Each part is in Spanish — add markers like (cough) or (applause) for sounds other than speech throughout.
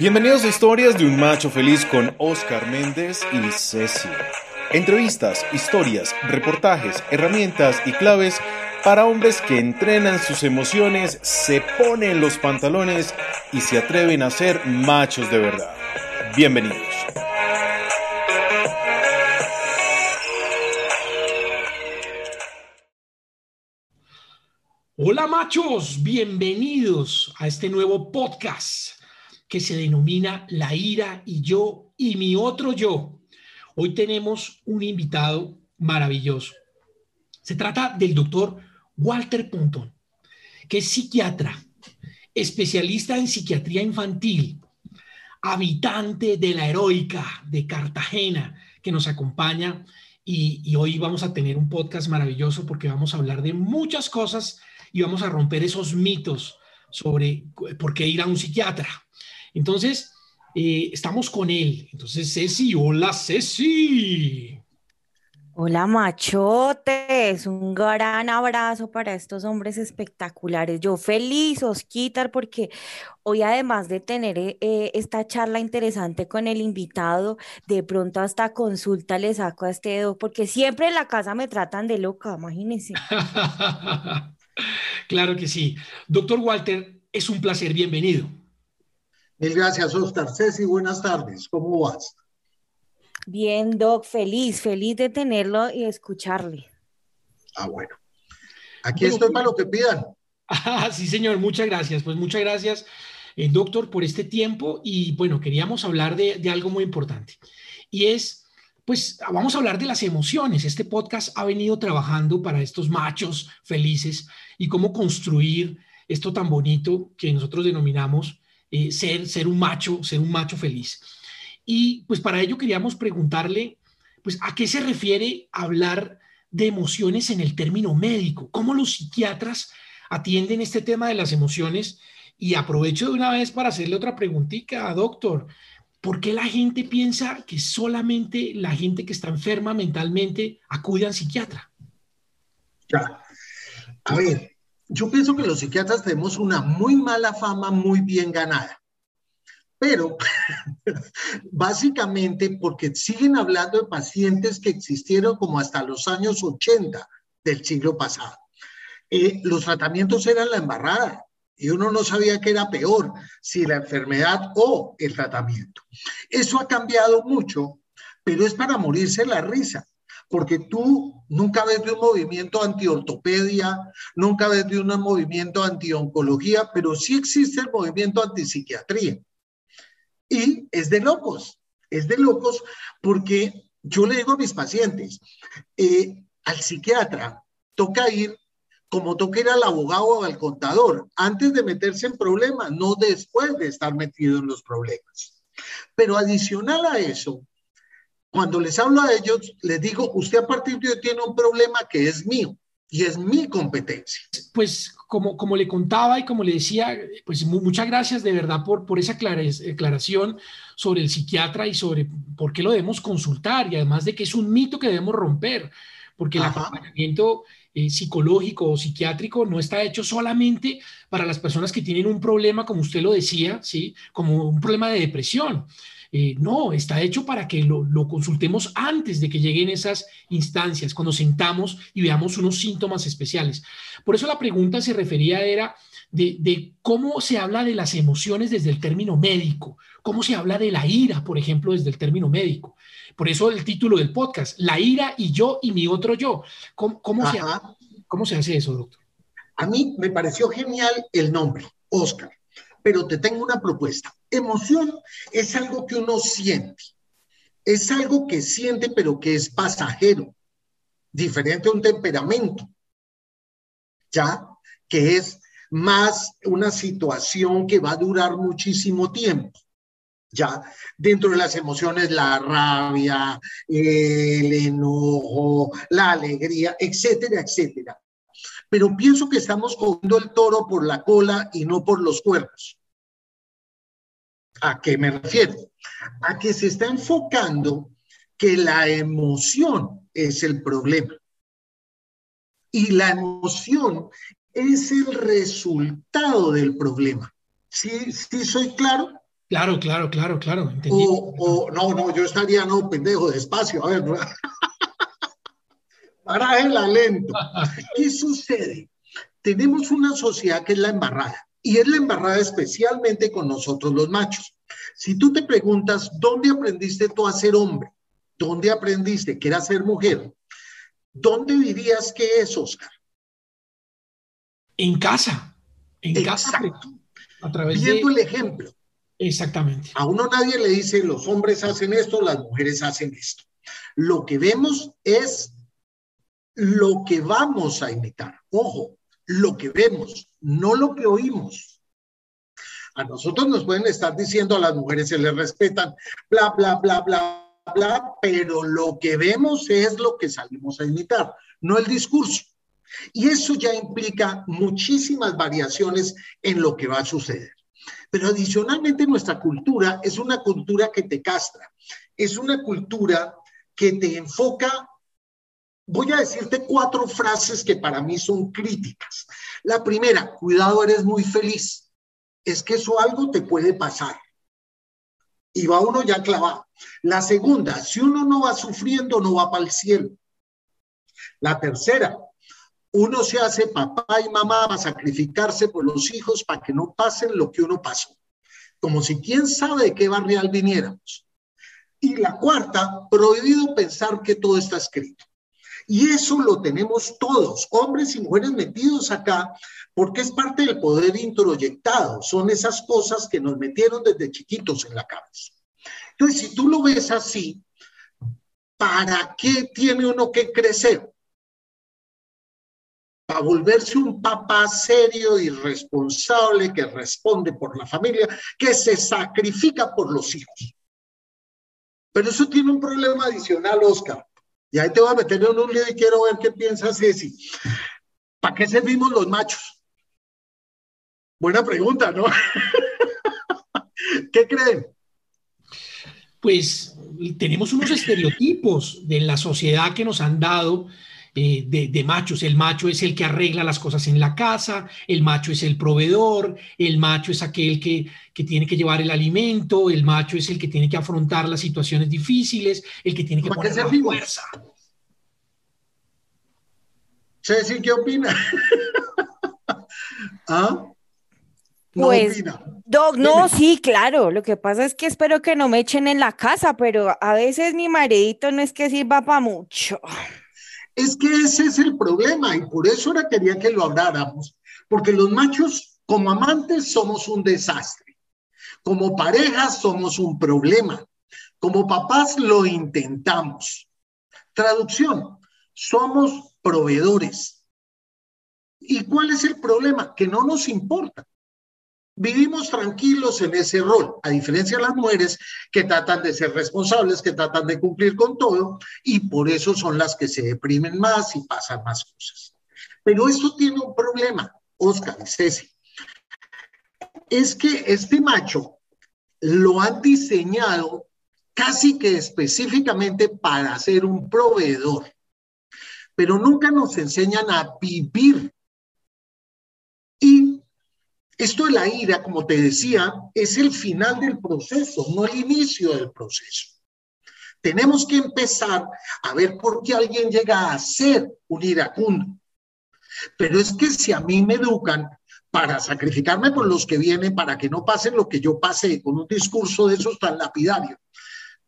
Bienvenidos a Historias de un Macho Feliz con Oscar Méndez y Ceci. Entrevistas, historias, reportajes, herramientas y claves para hombres que entrenan sus emociones, se ponen los pantalones y se atreven a ser machos de verdad. Bienvenidos. Hola machos, bienvenidos a este nuevo podcast que se denomina La ira y yo y mi otro yo. Hoy tenemos un invitado maravilloso. Se trata del doctor Walter Pontón, que es psiquiatra, especialista en psiquiatría infantil, habitante de la heroica de Cartagena, que nos acompaña. Y, y, hoy vamos a tener un podcast maravilloso porque vamos a hablar de muchas cosas y vamos a romper esos mitos sobre por qué ir a un psiquiatra. Entonces, eh, estamos con él. Entonces, Ceci, hola Ceci. Hola machotes, un gran abrazo para estos hombres espectaculares. Yo feliz, Osquitar, porque hoy además de tener eh, esta charla interesante con el invitado, de pronto hasta consulta le saco a este dedo, porque siempre en la casa me tratan de loca, imagínense. (laughs) claro que sí. Doctor Walter, es un placer, bienvenido. Mil gracias, Oscar. Ceci, buenas tardes. ¿Cómo vas? Bien, Doc, feliz, feliz de tenerlo y escucharle. Ah, bueno. Aquí estoy para lo que pidan. (laughs) Ah, sí, señor, muchas gracias. Pues muchas gracias, eh, doctor, por este tiempo. Y bueno, queríamos hablar de, de algo muy importante. Y es, pues, vamos a hablar de las emociones. Este podcast ha venido trabajando para estos machos felices y cómo construir esto tan bonito que nosotros denominamos eh, ser, ser un macho, ser un macho feliz. Y pues para ello queríamos preguntarle, pues, ¿a qué se refiere hablar de emociones en el término médico? ¿Cómo los psiquiatras atienden este tema de las emociones? Y aprovecho de una vez para hacerle otra preguntita, doctor. ¿Por qué la gente piensa que solamente la gente que está enferma mentalmente acude al psiquiatra? Ya. A ver, yo pienso que los psiquiatras tenemos una muy mala fama muy bien ganada. Pero (laughs) básicamente porque siguen hablando de pacientes que existieron como hasta los años 80 del siglo pasado. Eh, los tratamientos eran la embarrada y uno no sabía qué era peor, si la enfermedad o el tratamiento. Eso ha cambiado mucho, pero es para morirse la risa porque tú nunca ves de un movimiento antiortopedia, nunca ves de un movimiento antioncología, pero sí existe el movimiento antipsiquiatría. Y es de locos, es de locos porque yo le digo a mis pacientes, eh, al psiquiatra toca ir como toca ir al abogado o al contador, antes de meterse en problemas, no después de estar metido en los problemas. Pero adicional a eso, cuando les hablo a ellos, les digo, usted a partir de hoy tiene un problema que es mío y es mi competencia. Pues como, como le contaba y como le decía, pues muchas gracias de verdad por, por esa aclaración sobre el psiquiatra y sobre por qué lo debemos consultar y además de que es un mito que debemos romper, porque el acompañamiento eh, psicológico o psiquiátrico no está hecho solamente para las personas que tienen un problema, como usted lo decía, ¿sí? como un problema de depresión eh, no, está hecho para que lo, consultemos antes de que lleguen esas instancias, cuando sentamos y veamos unos síntomas especiales. Por eso la pregunta se refería era de, cómo se habla de las emociones desde el término médico, cómo se habla de la ira, por ejemplo, desde el término médico. Por eso el título del podcast, La ira y yo y mi otro yo. ¿Cómo, cómo, se, cómo se hace eso, doctor? A mí me pareció genial el nombre, Oscar pero te tengo una propuesta. Emoción es algo que uno siente, es algo que siente pero que es pasajero, diferente a un temperamento, ¿ya? Que es más una situación que va a durar muchísimo tiempo. Ya, dentro de las emociones, la rabia, el enojo, la alegría, etcétera, etcétera pero pienso que estamos cogiendo el toro por la cola y no por los cuernos. ¿A qué me refiero? A que se está enfocando que la emoción es el problema. Y la emoción es el resultado del problema. ¿Sí, sí soy claro? Claro, claro, claro, claro. O, no, no, yo estaría, no, pendejo, despacio. A ver, (laughs) la lento. ¿Qué sucede? Tenemos una sociedad que es la embarrada y es la embarrada especialmente con nosotros los machos. Si tú te preguntas, ¿dónde aprendiste tú a ser hombre? ¿Dónde aprendiste que era ser mujer? ¿Dónde dirías que es, Oscar? En casa. En casa. A través Viendo el ejemplo. Exactamente. A uno nadie le dice los hombres hacen esto, las mujeres hacen esto. Lo que vemos es lo que vamos a imitar. Ojo, lo que vemos, no lo que oímos. A nosotros nos pueden estar diciendo a las mujeres se les respetan, bla, bla, bla, bla, bla, pero lo que vemos es lo que salimos a imitar, no el discurso. Y eso ya implica muchísimas variaciones en lo que va a suceder. Pero adicionalmente nuestra cultura es una cultura que te castra, es una cultura que te enfoca voy a decirte cuatro frases que para mí son críticas. La primera, cuidado, eres muy feliz. Es que eso algo te puede pasar. Y va uno ya clavado. La segunda, si uno no va sufriendo, no va para el cielo. La tercera, uno se hace papá y mamá para sacrificarse por los hijos para que no pasen lo que uno pasó. Como si quién sabe de qué barrial viniéramos. Y la cuarta, prohibido pensar que todo está escrito. Y eso lo tenemos todos, hombres y mujeres metidos acá, porque es parte del poder introyectado. Son esas cosas que nos metieron desde chiquitos en la cabeza. Entonces, si tú lo ves así, ¿para qué tiene uno que crecer? Para volverse un papá serio y responsable que responde por la familia, que se sacrifica por los hijos. Pero eso tiene un problema adicional, Oscar. Y ahí te voy a meter en un lío y quiero ver qué piensas, Ceci. ¿Para qué servimos los machos? Buena pregunta, ¿no? (laughs) ¿Qué creen? Pues tenemos unos estereotipos de la sociedad que nos han dado eh, de, machos. El macho es el que arregla las cosas en la casa, el macho es el proveedor, el macho es aquel que, que tiene que llevar el alimento, el macho es el que tiene que afrontar las situaciones difíciles, el que tiene que poner la fuerza. Ceci, ¿qué opina? (laughs) ¿Ah? No pues, Doc, no, sí, claro. Lo que pasa es que espero que no me echen en la casa, pero a veces mi maridito no es que sirva para mucho. Es que ese es el problema y por eso ahora quería que lo habláramos, porque los machos como amantes somos un desastre, como parejas somos un problema, como papás lo intentamos. Traducción, somos proveedores. ¿Y cuál es el problema? Que no nos importa vivimos tranquilos en ese rol, a diferencia de las mujeres que tratan de ser responsables, que tratan de cumplir con todo, y por eso son las que se deprimen más y pasan más cosas. Pero esto tiene un problema, Oscar y Ceci. Es que este macho lo han diseñado casi que específicamente para ser un proveedor, pero nunca nos enseñan a vivir esto de la ira, como te decía, es el final del proceso, no el inicio del proceso. Tenemos que empezar a ver por qué alguien llega a ser un iracundo. Pero es que si a mí me educan para sacrificarme por los que vienen, para que no pasen lo que yo pasé con un discurso de esos tan lapidario,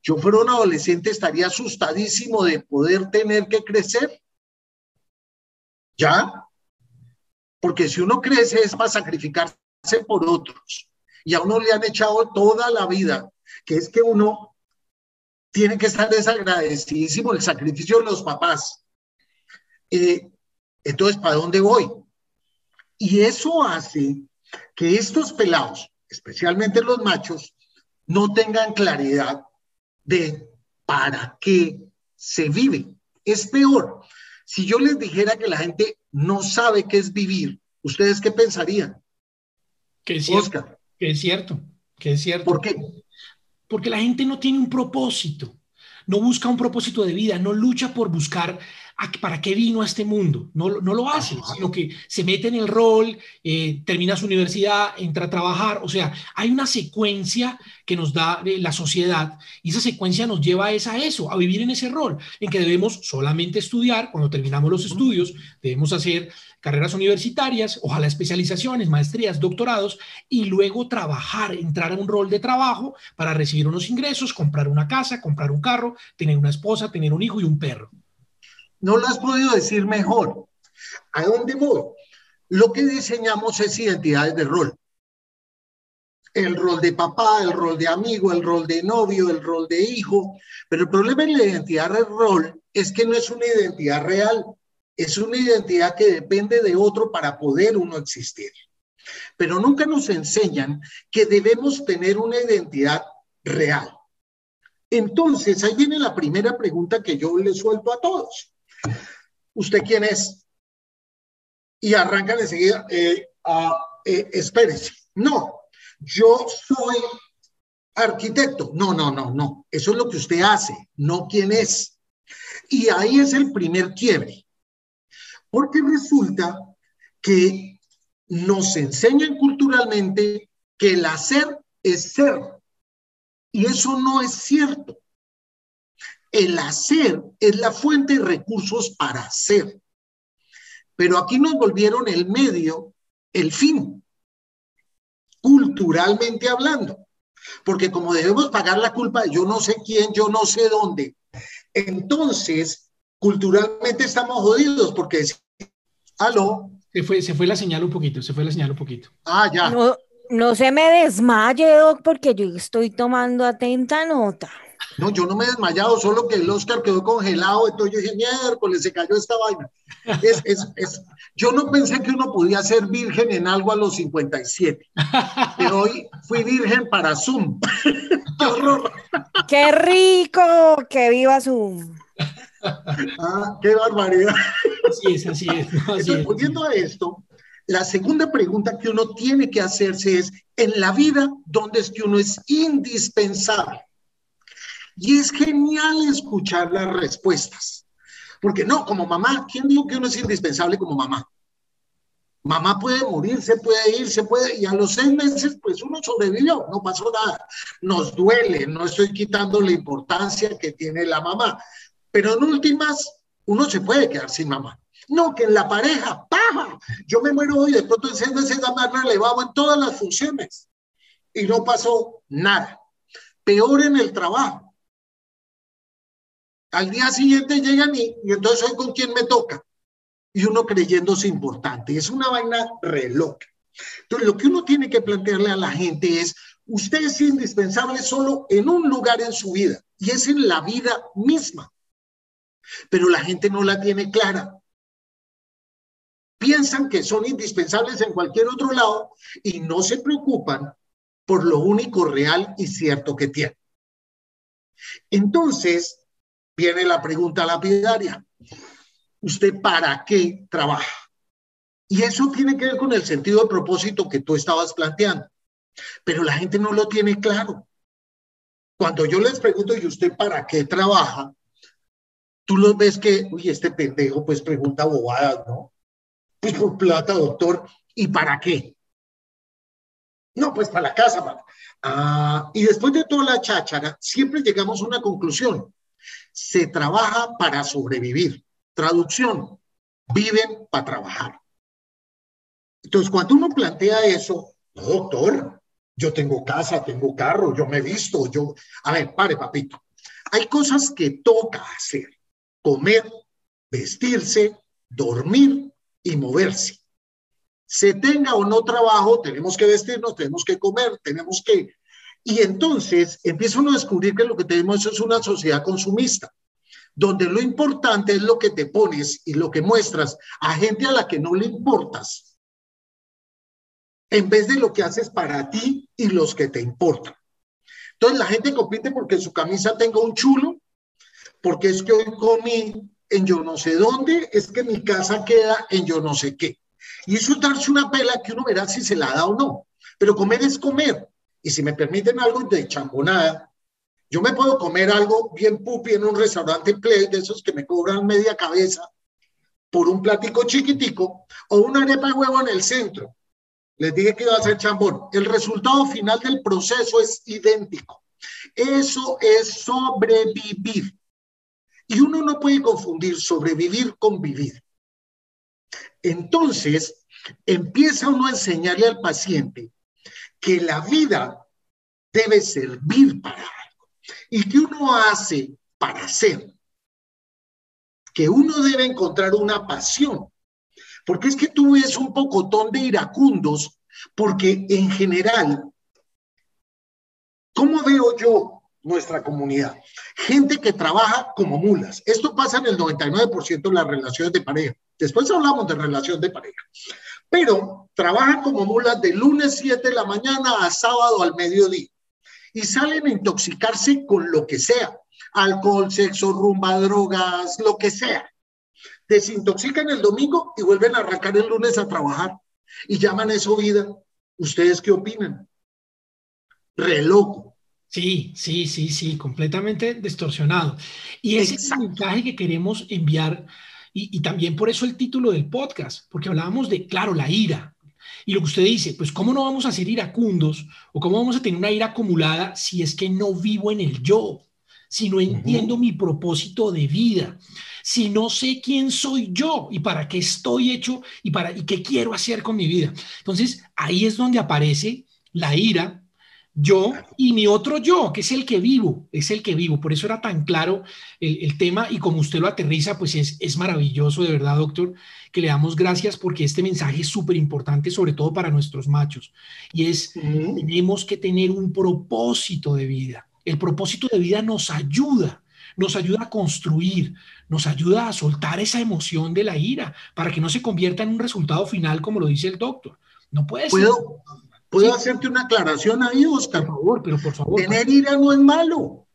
yo fuera un adolescente estaría asustadísimo de poder tener que crecer. ¿Ya? Porque si uno crece es para sacrificarse por otros. Y a uno le han echado toda la vida, que es que uno tiene que estar desagradecidísimo el sacrificio de los papás. Eh, entonces, ¿para dónde voy? Y eso hace que estos pelados, especialmente los machos, no tengan claridad de para qué se vive. Es peor. Si yo les dijera que la gente no sabe qué es vivir, ¿ustedes qué pensarían? Que es cierto. Que es cierto. Que es cierto. ¿Por qué? Porque la gente no tiene un propósito, no busca un propósito de vida, no lucha por buscar para qué vino a este mundo. No, no lo hace, sino que se mete en el rol, eh, termina su universidad, entra a trabajar. O sea, hay una secuencia que nos da la sociedad y esa secuencia nos lleva a, esa, a eso, a vivir en ese rol, en que debemos solamente estudiar. Cuando terminamos los estudios, debemos hacer carreras universitarias, ojalá especializaciones, maestrías, doctorados, y luego trabajar, entrar a un rol de trabajo para recibir unos ingresos, comprar una casa, comprar un carro, tener una esposa, tener un hijo y un perro. No lo has podido decir mejor. ¿A dónde voy? Lo que diseñamos es identidades de rol. El rol de papá, el rol de amigo, el rol de novio, el rol de hijo. Pero el problema en la identidad de rol es que no es una identidad real, es una identidad que depende de otro para poder uno existir. Pero nunca nos enseñan que debemos tener una identidad real. Entonces, ahí viene la primera pregunta que yo le suelto a todos. ¿Usted quién es? Y arrancan enseguida, eh, eh, espérese. No, yo soy arquitecto. No, no, no, no. Eso es lo que usted hace, no quién es. Y ahí es el primer quiebre. Porque resulta que nos enseñan culturalmente que el hacer es ser. Y eso no es cierto. El hacer es la fuente de recursos para hacer. Pero aquí nos volvieron el medio, el fin, culturalmente hablando. Porque como debemos pagar la culpa de yo no sé quién, yo no sé dónde, entonces culturalmente estamos jodidos porque, aló. Se fue, se fue la señal un poquito, se fue la señal un poquito. Ah, ya. No, no se me desmaye, Doc, porque yo estoy tomando atenta nota. No, yo no me he desmayado, solo que el Oscar quedó congelado, entonces yo dije, miércoles, se cayó esta vaina. Es, es, es, yo no pensé que uno podía ser virgen en algo a los 57, pero hoy fui virgen para Zoom. (laughs) ¡Qué horror! ¡Qué rico! ¡Que viva Zoom! Ah, ¡Qué barbaridad! Así es, así es. Así es. Volviendo a esto, la segunda pregunta que uno tiene que hacerse es, en la vida, ¿dónde es que uno es indispensable? Y es genial escuchar las respuestas. Porque no, como mamá, ¿quién dijo que uno es indispensable como mamá? Mamá puede morir, se puede ir, se puede, y a los seis meses, pues uno sobrevivió, no pasó nada. Nos duele, no estoy quitando la importancia que tiene la mamá, pero en últimas, uno se puede quedar sin mamá. No, que en la pareja, ¡paja! Yo me muero hoy, de pronto en seis meses le elevado en todas las funciones y no pasó nada. Peor en el trabajo. Al día siguiente llegan y, y entonces hoy con quién me toca. Y uno creyéndose importante. Es una vaina reloj. Entonces, lo que uno tiene que plantearle a la gente es, usted es indispensable solo en un lugar en su vida, y es en la vida misma. Pero la gente no la tiene clara. Piensan que son indispensables en cualquier otro lado y no se preocupan por lo único real y cierto que tienen. Entonces, viene la pregunta lapidaria. ¿Usted para qué trabaja? Y eso tiene que ver con el sentido de propósito que tú estabas planteando. Pero la gente no lo tiene claro. Cuando yo les pregunto, ¿y usted para qué trabaja? Tú los ves que, uy, este pendejo pues pregunta bobadas, ¿no? Pues por plata, doctor. ¿Y para qué? No, pues para la casa. Ah, y después de toda la cháchara, siempre llegamos a una conclusión se trabaja para sobrevivir. Traducción, viven para trabajar. Entonces, cuando uno plantea eso, no, doctor, yo tengo casa, tengo carro, yo me visto, yo... A ver, pare, papito. Hay cosas que toca hacer. Comer, vestirse, dormir y moverse. Se tenga o no trabajo, tenemos que vestirnos, tenemos que comer, tenemos que y entonces empieza uno a descubrir que lo que tenemos es una sociedad consumista, donde lo importante es lo que te pones y lo que muestras a gente a la que no le importas, en vez de lo que haces para ti y los que te importan. Entonces la gente compite porque su camisa tenga un chulo, porque es que hoy comí en yo no sé dónde, es que mi casa queda en yo no sé qué. Y eso es darse una pela que uno verá si se la da o no. Pero comer es comer. Y si me permiten algo de chambonada, Yo me puedo comer algo bien pupi en un restaurante play de esos que me cobran media cabeza por un platico chiquitico o una arepa de huevo en el centro. Les dije que iba a ser chambón. El resultado final del proceso es idéntico. Eso es sobrevivir. Y uno no puede confundir sobrevivir con vivir. Entonces, empieza uno a enseñarle al paciente que la vida debe servir para algo y que uno hace para ser. Que uno debe encontrar una pasión. Porque es que tú ves un pocotón de iracundos, porque en general, ¿cómo veo yo nuestra comunidad? Gente que trabaja como mulas. Esto pasa en el 99% de las relaciones de pareja. Después hablamos de relación de pareja. Pero trabajan como mulas de lunes 7 de la mañana a sábado al mediodía y salen a intoxicarse con lo que sea, alcohol, sexo, rumba, drogas, lo que sea. Desintoxican el domingo y vuelven a arrancar el lunes a trabajar y llaman eso vida. ¿Ustedes qué opinan? Re loco. Sí, sí, sí, sí, completamente distorsionado. Y ese es el mensaje que queremos enviar y, y, también por eso el título del podcast, porque hablábamos de, claro, la ira, y lo que usted dice, pues ¿cómo no vamos a ser iracundos o cómo vamos a tener una ira acumulada si es que no vivo en el yo, si no entiendo mi propósito de vida, si no sé quién soy yo y para qué estoy hecho y para y qué quiero hacer con mi vida? Entonces, ahí es donde aparece la ira yo y mi otro yo, que es el que vivo, es el que vivo. Por eso era tan claro el, tema y como usted lo aterriza, pues es, es, maravilloso, de verdad, doctor, que le damos gracias porque este mensaje es súper importante, sobre todo para nuestros machos. Y es, tenemos que tener un propósito de vida. El propósito de vida nos ayuda, nos ayuda a construir, nos ayuda a soltar esa emoción de la ira para que no se convierta en un resultado final como lo dice el doctor. No puede ser. ¿Puedo hacerte una aclaración ahí, Oscar? Por favor, pero por favor. Tener ira no es malo.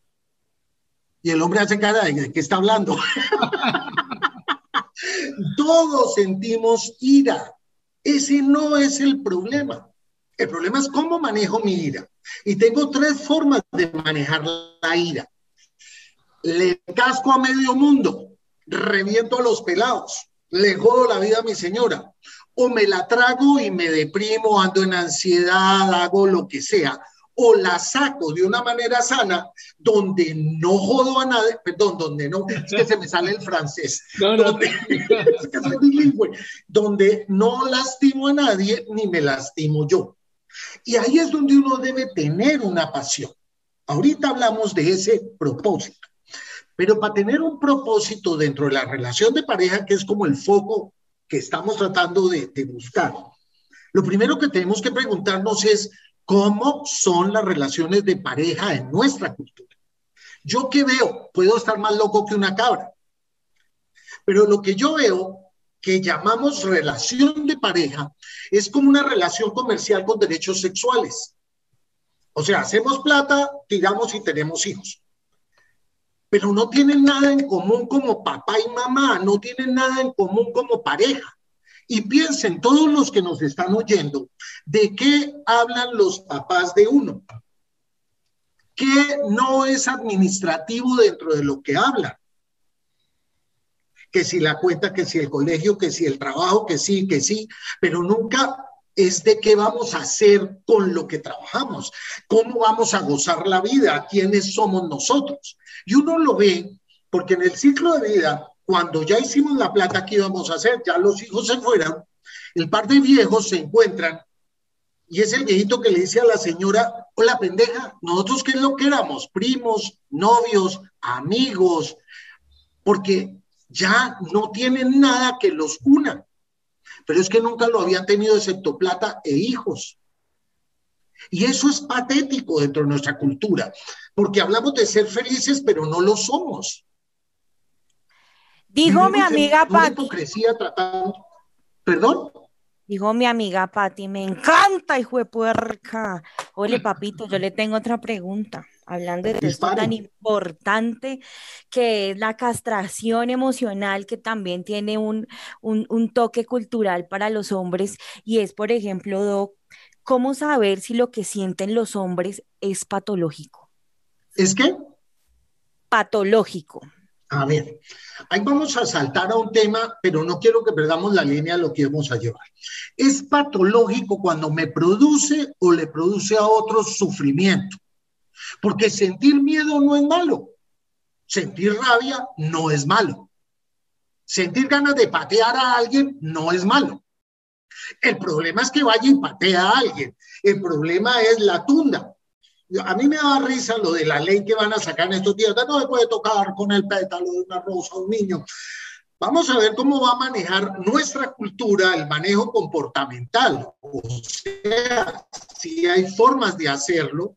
Y el hombre hace cara de qué está hablando. (laughs) Todos sentimos ira. Ese no es el problema. El problema es cómo manejo mi ira. Y tengo tres formas de manejar la ira. Le casco a medio mundo, reviento a los pelados, le jodo la vida a mi señora, o me la trago y me deprimo, ando en ansiedad, hago lo que sea, o la saco de una manera sana, donde no jodo a nadie, perdón, donde no, es que se me sale el francés, (laughs) donde, (laughs) donde no lastimo a nadie ni me lastimo yo. Y ahí es donde uno debe tener una pasión. Ahorita hablamos de ese propósito, pero para tener un propósito dentro de la relación de pareja, que es como el foco que estamos tratando de, buscar. Lo primero que tenemos que preguntarnos es cómo son las relaciones de pareja en nuestra cultura. Yo qué veo, puedo estar más loco que una cabra, pero lo que yo veo que llamamos relación de pareja es como una relación comercial con derechos sexuales. O sea, hacemos plata, tiramos y tenemos hijos pero no tienen nada en común como papá y mamá, no tienen nada en común como pareja. Y piensen todos los que nos están oyendo, ¿de qué hablan los papás de uno? ¿Qué no es administrativo dentro de lo que hablan? Que si la cuenta, que si el colegio, que si el trabajo, que sí, que sí, pero nunca es de qué vamos a hacer con lo que trabajamos, cómo vamos a gozar la vida, quiénes somos nosotros. Y uno lo ve porque en el ciclo de vida, cuando ya hicimos la plata, ¿qué íbamos a hacer? Ya los hijos se fueron, el par de viejos se encuentran y es el viejito que le dice a la señora, hola pendeja, nosotros qué es lo que éramos, primos, novios, amigos, porque ya no tienen nada que los una pero es que nunca lo habían tenido excepto plata e hijos. Y eso es patético dentro de nuestra cultura, porque hablamos de ser felices, pero no lo somos. Dijo mi amiga Patti. ¿Perdón? Dijo mi amiga Patti, me encanta, hijo de puerca. Oye, (laughs) papito, yo le tengo otra pregunta hablando de esto tan importante que es la castración emocional, que también tiene un, toque cultural para los hombres, y es, por ejemplo, Doc, ¿cómo saber si lo que sienten los hombres es patológico? ¿Es qué? patológico? A ver, ahí vamos a saltar a un tema, pero no quiero que perdamos la línea de lo que vamos a llevar. Es patológico cuando me produce o le produce a otros sufrimiento, porque sentir miedo no es malo, sentir rabia no es malo, sentir ganas de patear a alguien no es malo. El problema es que vaya y patea a alguien, el problema es la tunda, a mí me da risa lo de la ley que van a sacar en estos días, no se puede tocar con el pétalo de una rosa a un niño. Vamos a ver cómo va a manejar nuestra cultura el manejo comportamental. O sea, si hay formas de hacerlo,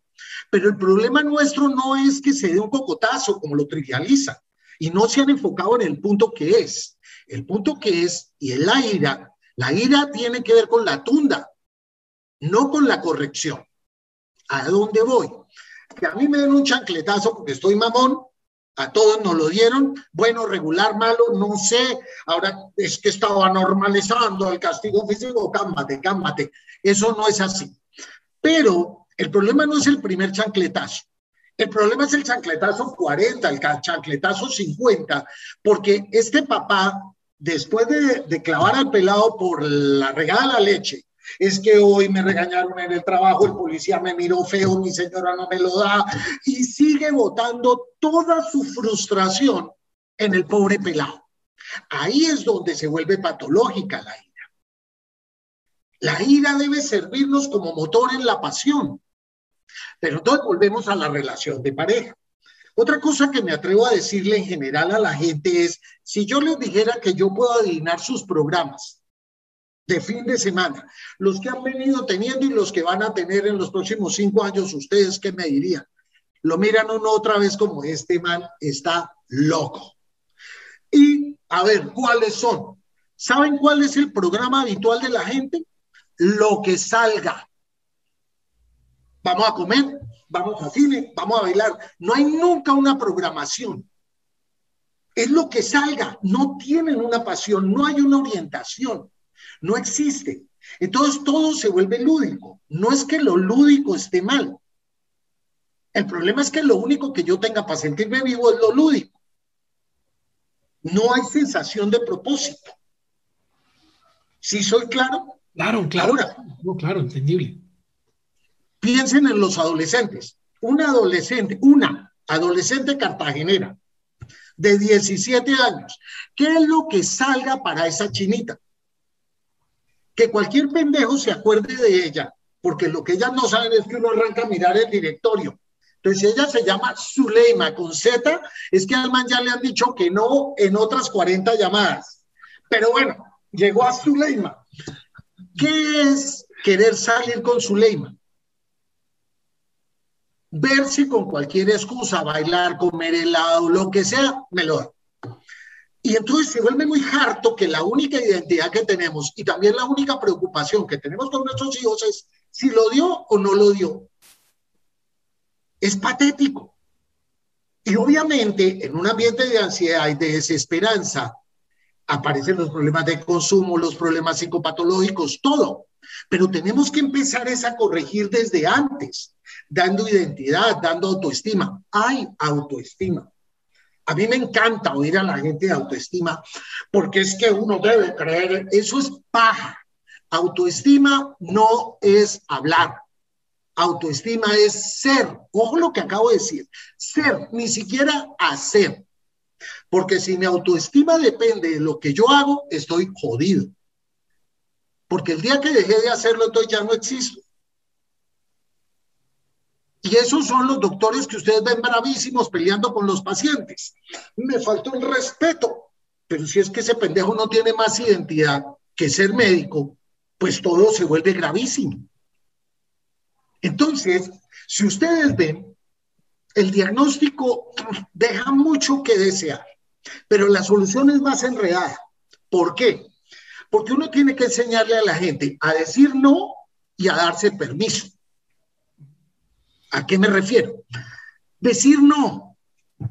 pero el problema nuestro no es que se dé un cocotazo como lo trivializan y no se han enfocado en el punto que es. El punto que es, y es la ira, la ira tiene que ver con la tunda, no con la corrección. ¿A dónde voy? Que a mí me den un chancletazo porque estoy mamón, a todos nos lo dieron, bueno, regular, malo, no sé, ahora es que estaba normalizando el castigo físico, cámbate, cámbate, eso no es así. Pero el problema no es el primer chancletazo, el problema es el chancletazo 40, el chancletazo 50, porque este papá, después de, clavar al pelado por la regada de la leche, es que hoy me regañaron en el trabajo, el policía me miró feo, mi señora no me lo da, y sigue botando toda su frustración en el pobre pelado. Ahí es donde se vuelve patológica la ira. La ira debe servirnos como motor en la pasión. Pero entonces volvemos a la relación de pareja. Otra cosa que me atrevo a decirle en general a la gente es, si yo les dijera que yo puedo adivinar sus programas, de fin de semana. Los que han venido teniendo y los que van a tener en los próximos cinco años, ustedes qué me dirían. Lo miran uno otra vez como este man está loco. Y a ver, ¿cuáles son? ¿Saben cuál es el programa habitual de la gente? Lo que salga. Vamos a comer, vamos a cine, vamos a bailar. No hay nunca una programación. Es lo que salga. No tienen una pasión, no hay una orientación. No existe. Entonces todo se vuelve lúdico. No es que lo lúdico esté mal. El problema es que lo único que yo tenga para sentirme vivo es lo lúdico. No hay sensación de propósito. ¿Sí soy claro? Claro, claro. no, claro, entendible. Piensen en los adolescentes. Una adolescente, una adolescente cartagenera de 17 años. ¿Qué es lo que salga para esa chinita? que cualquier pendejo se acuerde de ella, porque lo que ellas no saben es que uno arranca a mirar el directorio. Entonces, ella se llama Zuleima con Z, es que al man ya le han dicho que no en otras 40 llamadas. Pero bueno, llegó a Zuleima. ¿Qué es querer salir con Zuleima? Ver si con cualquier excusa, bailar, comer helado, lo que sea, me lo da. Y entonces se vuelve muy harto que la única identidad que tenemos y también la única preocupación que tenemos con nuestros hijos es si lo dio o no lo dio. Es patético. Y obviamente en un ambiente de ansiedad y de desesperanza aparecen los problemas de consumo, los problemas psicopatológicos, todo. Pero tenemos que empezar a corregir desde antes, dando identidad, dando autoestima. Hay autoestima. A mí me encanta oír a la gente de autoestima porque es que uno debe creer, eso es paja. Autoestima no es hablar. Autoestima es ser. Ojo lo que acabo de decir. Ser, ni siquiera hacer. Porque si mi autoestima depende de lo que yo hago, estoy jodido. Porque el día que dejé de hacerlo, entonces ya no existo. Y esos son los doctores que ustedes ven bravísimos peleando con los pacientes. Me faltó el respeto, pero si es que ese pendejo no tiene más identidad que ser médico, pues todo se vuelve gravísimo. Entonces, si ustedes ven, el diagnóstico deja mucho que desear, pero la solución es más enredada. ¿Por qué? Porque uno tiene que enseñarle a la gente a decir no y a darse permiso. ¿A qué me refiero? Decir no.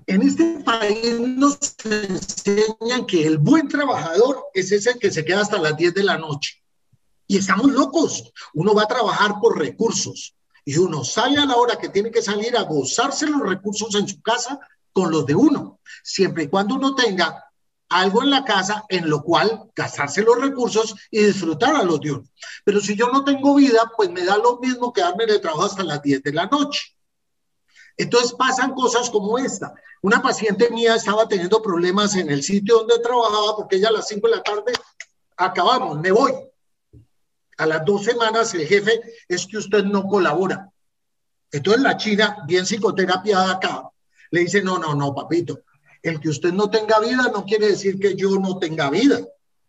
En este país nos enseñan que el buen trabajador es ese que se queda hasta las 10 de la noche. Y estamos locos. Uno va a trabajar por recursos y uno sale a la hora que tiene que salir a gozarse los recursos en su casa con los de uno, siempre y cuando uno tenga algo en la casa en lo cual gastarse los recursos y disfrutar a los de uno. Pero si yo no tengo vida, pues me da lo mismo quedarme el trabajo hasta las 10 de la noche. Entonces pasan cosas como esta. Una paciente mía estaba teniendo problemas en el sitio donde trabajaba porque ella a las 5 de la tarde acabamos, me voy. A las dos semanas el jefe es que usted no colabora. Entonces la china, bien psicoterapia acá, le dice, no, no, no, papito, el que usted no tenga vida no quiere decir que yo no tenga vida.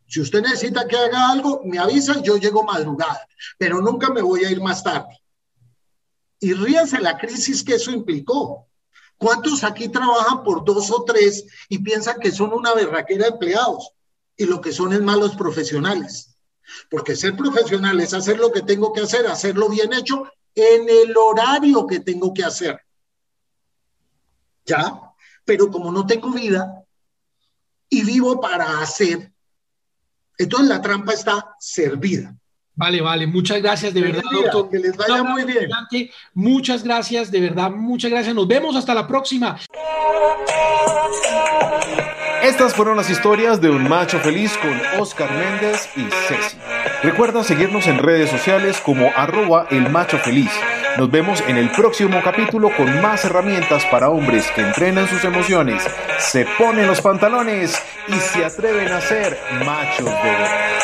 Si usted necesita que haga algo, me avisa, yo llego madrugada, pero nunca me voy a ir más tarde. Y ríase la crisis que eso implicó. ¿Cuántos aquí trabajan por dos o tres y piensan que son una berraquera de empleados? Y lo que son es malos profesionales. Porque ser profesional es hacer lo que tengo que hacer, hacerlo bien hecho en el horario que tengo que hacer. ¿Ya? Pero como no tengo vida y vivo para hacer, entonces la trampa está servida. Vale, vale, muchas gracias de verdad, doctor. Que les vaya muy bien. Muchas gracias, de verdad, muchas gracias. Nos vemos hasta la próxima. Estas fueron las historias de un macho feliz con Oscar Méndez y Ceci. Recuerda seguirnos en redes sociales como arroba el macho feliz. Nos vemos en el próximo capítulo con más herramientas para hombres que entrenan sus emociones, se ponen los pantalones y se atreven a ser machos de verdad.